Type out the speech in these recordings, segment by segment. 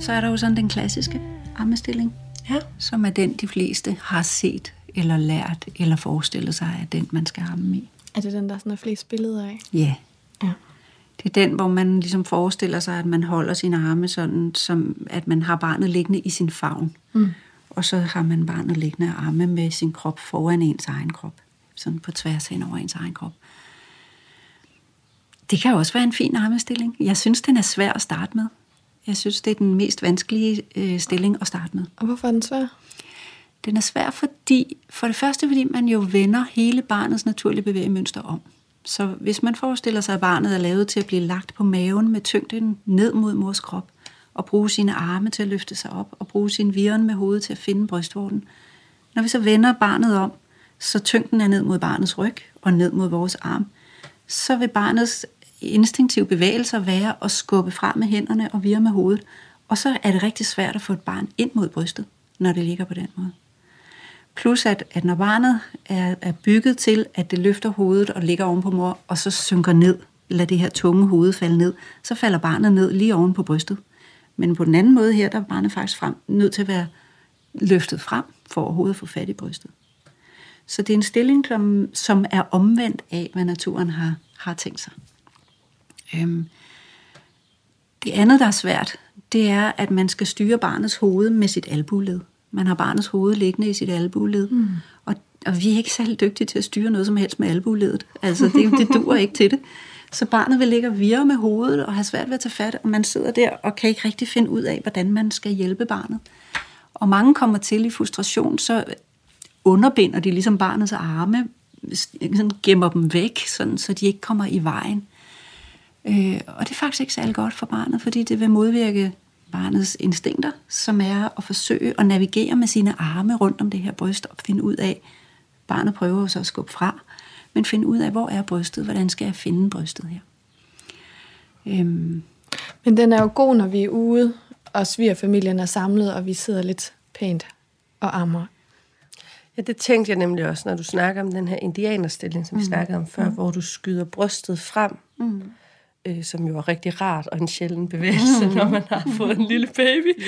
så er der jo sådan den klassiske ammestilling, Ja. som er den, de fleste har set eller lært eller forestillet sig, er den, man skal amme i. Er det den, der sådan er flest billeder af? Ja. Ja. Det er den, hvor man ligesom forestiller sig, at man holder sine arme sådan, som at man har barnet liggende i sin favn. Mm. Og så har man barnet liggende arme med sin krop foran ens egen krop. Sådan på tværs hen over ens egen krop. Det kan også være en fin armestilling. Jeg synes, den er svær at starte med. Jeg synes, det er den mest vanskelige øh, stilling at starte med. Og hvorfor er den svær? Den er svær, fordi, for det første, fordi man jo vender hele barnets naturlige bevægemønster om. Så hvis man forestiller sig, at barnet er lavet til at blive lagt på maven med tyngden ned mod mors krop, og bruge sine arme til at løfte sig op, og bruge sin viren med hovedet til at finde brystvorten. Når vi så vender barnet om, så tyngden er ned mod barnets ryg og ned mod vores arm, så vil barnets instinktive bevægelser være at skubbe frem med hænderne og vire med hovedet. Og så er det rigtig svært at få et barn ind mod brystet, når det ligger på den måde. Plus at, at når barnet er, er bygget til, at det løfter hovedet og ligger oven på mor, og så synker ned, lader det her tunge hoved falde ned, så falder barnet ned lige oven på brystet. Men på den anden måde her, der er barnet faktisk frem, nødt til at være løftet frem, for overhovedet at få fat i brystet. Så det er en stilling, som, som er omvendt af, hvad naturen har, har tænkt sig. Øhm, det andet, der er svært, det er, at man skal styre barnets hoved med sit albuled. Man har barnets hoved liggende i sit albuled. Mm. Og, og vi er ikke særlig dygtige til at styre noget som helst med albuledet. Altså, det, det duer ikke til det. Så barnet vil ligge og virre med hovedet og have svært ved at tage fat, og man sidder der og kan ikke rigtig finde ud af, hvordan man skal hjælpe barnet. Og mange kommer til i frustration, så underbinder de ligesom barnets arme, sådan gemmer dem væk, sådan, så de ikke kommer i vejen. Øh, og det er faktisk ikke særlig godt for barnet, fordi det vil modvirke barnets instinkter, som er at forsøge at navigere med sine arme rundt om det her bryst og finde ud af, barnet prøver så at skubbe fra, men finde ud af, hvor er brystet, hvordan skal jeg finde brystet her. Øhm, Men den er jo god, når vi er ude, og svigerfamilien er samlet, og vi sidder lidt pænt og ammer. Ja, det tænkte jeg nemlig også, når du snakker om den her indianerstilling, som vi snakkede om før, hvor du skyder brystet frem, mm. Øh, som jo er rigtig rart og en sjælden bevægelse, mm. når man har fået en lille baby.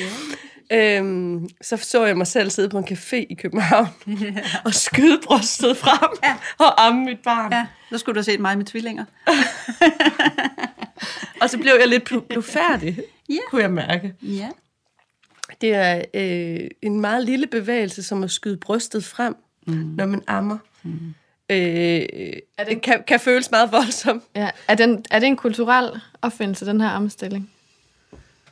Yeah. Øhm, så så jeg mig selv sidde på en café i København yeah. og skyde brystet frem Ja. og amme mit barn. ja, så skulle du have set mig med tvillinger. Og så blev jeg lidt blu- blufærdig, Ja. kunne jeg mærke. Ja. Det er øh, en meget lille bevægelse, som at skyde brystet frem, mm. når man ammer. Mm. Øh, er det kan, kan føles meget voldsomt. Ja, er, den, er det en kulturel opfindelse, den her armstilling?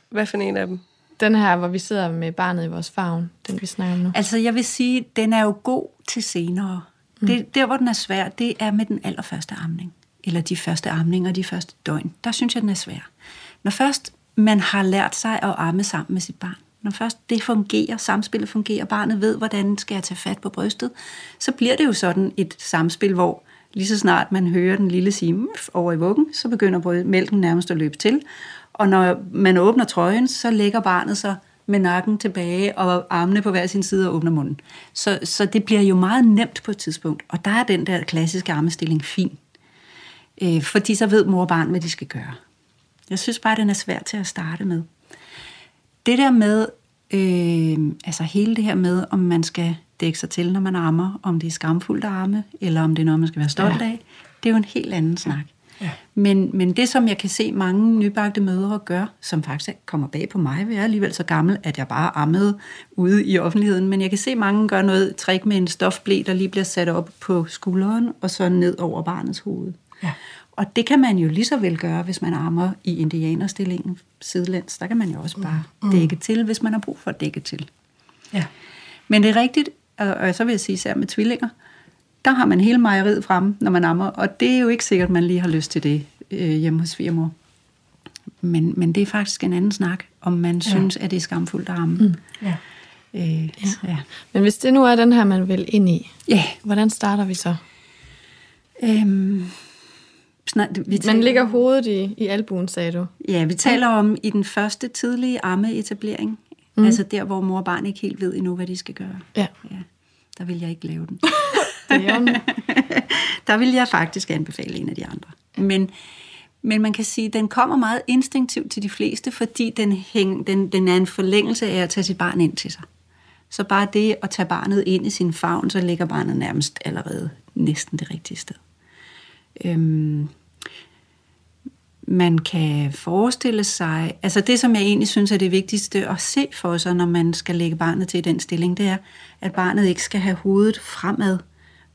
Hvad for en af dem? Den her, hvor vi sidder med barnet i vores favn, den vi snakker om nu. Altså, jeg vil sige, den er jo god til senere. Mm. Det, der, hvor den er svær, det er med den allerførste amning. Eller de første amninger, de første døgn. Der synes jeg, den er svær. Når først man har lært sig at amme sammen med sit barn, når først det fungerer, samspillet fungerer, barnet ved, hvordan skal jeg tage fat på brystet, så bliver det jo sådan et samspil, hvor lige så snart man hører den lille sige "Mf" over i vuggen, så begynder mælken nærmest at løbe til. Og når man åbner trøjen, så lægger barnet sig med nakken tilbage og armene på hver sin side og åbner munden. Så, så det bliver jo meget nemt på et tidspunkt. Og der er den der klassiske armestilling fin. Øh, fordi så ved mor og barn, hvad de skal gøre. Jeg synes bare, den er svær til at starte med. Det der med, øh, altså hele det her med, om man skal dække sig til, når man ammer, om det er skamfuldt at arme, eller om det er noget, man skal være stolt ja. af, det er jo en helt anden snak. Ja. Men, men det, som jeg kan se mange nybagte mødre gør, som faktisk kommer bag på mig, jeg er alligevel så gammel, at jeg bare ammede ude i offentligheden, men jeg kan se mange gøre noget trick med en stofblæ, der lige bliver sat op på skulderen, og så ned over barnets hoved. Ja. Og det kan man jo lige så vel gøre, hvis man ammer i indianerstillingen sidelæns. Der kan man jo også bare mm. dække til, hvis man har brug for at dække til. Ja. Men det er rigtigt, og så vil jeg sige især med tvillinger, der har man hele mejeriet fremme, når man ammer, og det er jo ikke sikkert, at man lige har lyst til det øh, hjemme hos svigermor. Men, men det er faktisk en anden snak, om man ja. synes, at det er skamfuldt at amme. Mm. Ja. Øh, ja. ja. Men hvis det nu er den her, man vil ind i, ja. hvordan starter vi så? Øhm, snart, vi taler, Man lægger hovedet i, i albuen, sagde du. Ja, vi taler om i den første tidlige ammeetablering. Mm. Altså der, hvor mor og barn ikke helt ved endnu, hvad de skal gøre. Ja. ja der vil jeg ikke lave den. Er der vil jeg faktisk anbefale en af de andre. Men, Men man kan sige, at den kommer meget instinktivt til de fleste, fordi den, hæng, den, den er en forlængelse af at tage sit barn ind til sig. Så bare det at tage barnet ind i sin favn, så ligger barnet nærmest allerede næsten det rigtige sted. Øhm, man kan forestille sig, altså det, som jeg egentlig synes er det vigtigste at se for sig, når man skal lægge barnet til den stilling, det er, at barnet ikke skal have hovedet fremad.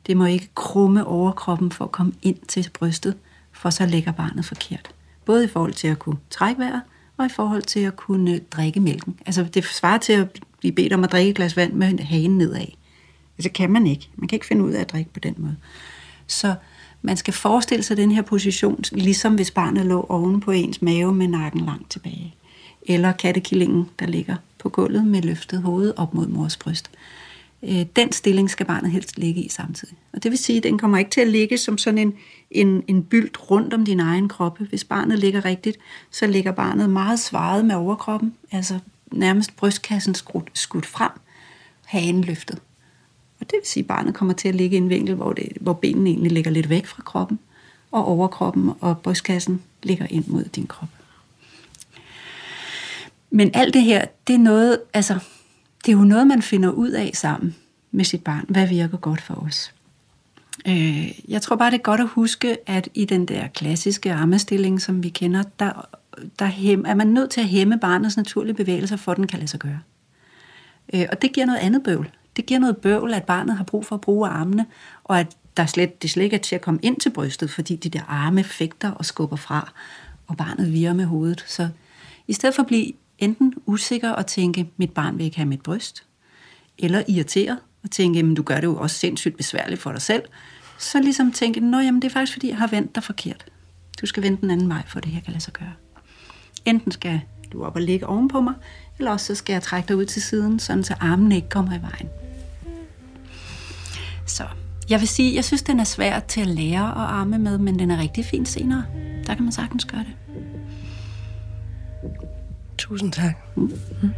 Det må ikke krumme overkroppen for at komme ind til brystet, for så ligger barnet forkert. Både i forhold til at kunne trække vejret, og i forhold til at kunne drikke mælken. Altså det svarer til at blive bedt om at drikke et glas vand med hagen nedad. Altså kan man ikke. Man kan ikke finde ud af at drikke på den måde. Så man skal forestille sig den her position, ligesom hvis barnet lå oven på ens mave med nakken langt tilbage. Eller kattekillingen, der ligger på gulvet med løftet hoved op mod mors bryst. Øh, den stilling skal barnet helst ligge i samtidig. Og det vil sige, at den kommer ikke til at ligge som sådan en, en, en bylt rundt om din egen krop. Hvis barnet ligger rigtigt, så ligger barnet meget svaret med overkroppen, altså nærmest brystkassen skudt, skudt frem, hagen løftet. Og det vil sige, at barnet kommer til at ligge i en vinkel, hvor, det, hvor benene egentlig ligger lidt væk fra kroppen, og overkroppen og brystkassen ligger ind mod din krop. Men alt det her, det er noget, altså, det er jo noget, man finder ud af sammen med sit barn. Hvad virker godt for os? Øh, jeg tror bare, det er godt at huske, at i den der klassiske armestilling, som vi kender, der, der hem, er man nødt til at hæmme barnets naturlige bevægelser, for at den kan lade sig gøre. Øh, og det giver noget andet bøvl. Det giver noget bøvl, at barnet har brug for at bruge armene, og at der slet, det slet ikke er til at komme ind til brystet, fordi de der arme fægter og skubber fra, og barnet virer med hovedet. Så i stedet for at blive enten usikker og tænke, mit barn vil ikke have mit bryst, eller irriteret og tænke, men du gør det jo også sindssygt besværligt for dig selv, så ligesom tænke, nå jamen det er faktisk fordi, jeg har vendt dig forkert. Du skal vende den anden vej, for det her kan lade sig gøre. Enten skal du op og ligge ovenpå mig, eller også så skal jeg trække dig ud til siden, sådan så armene ikke kommer i vejen. Jeg vil sige, jeg synes, den er svær til at lære at arme med, men den er rigtig fin senere. Der kan man sagtens gøre det. Tusind tak. Mm. Mm.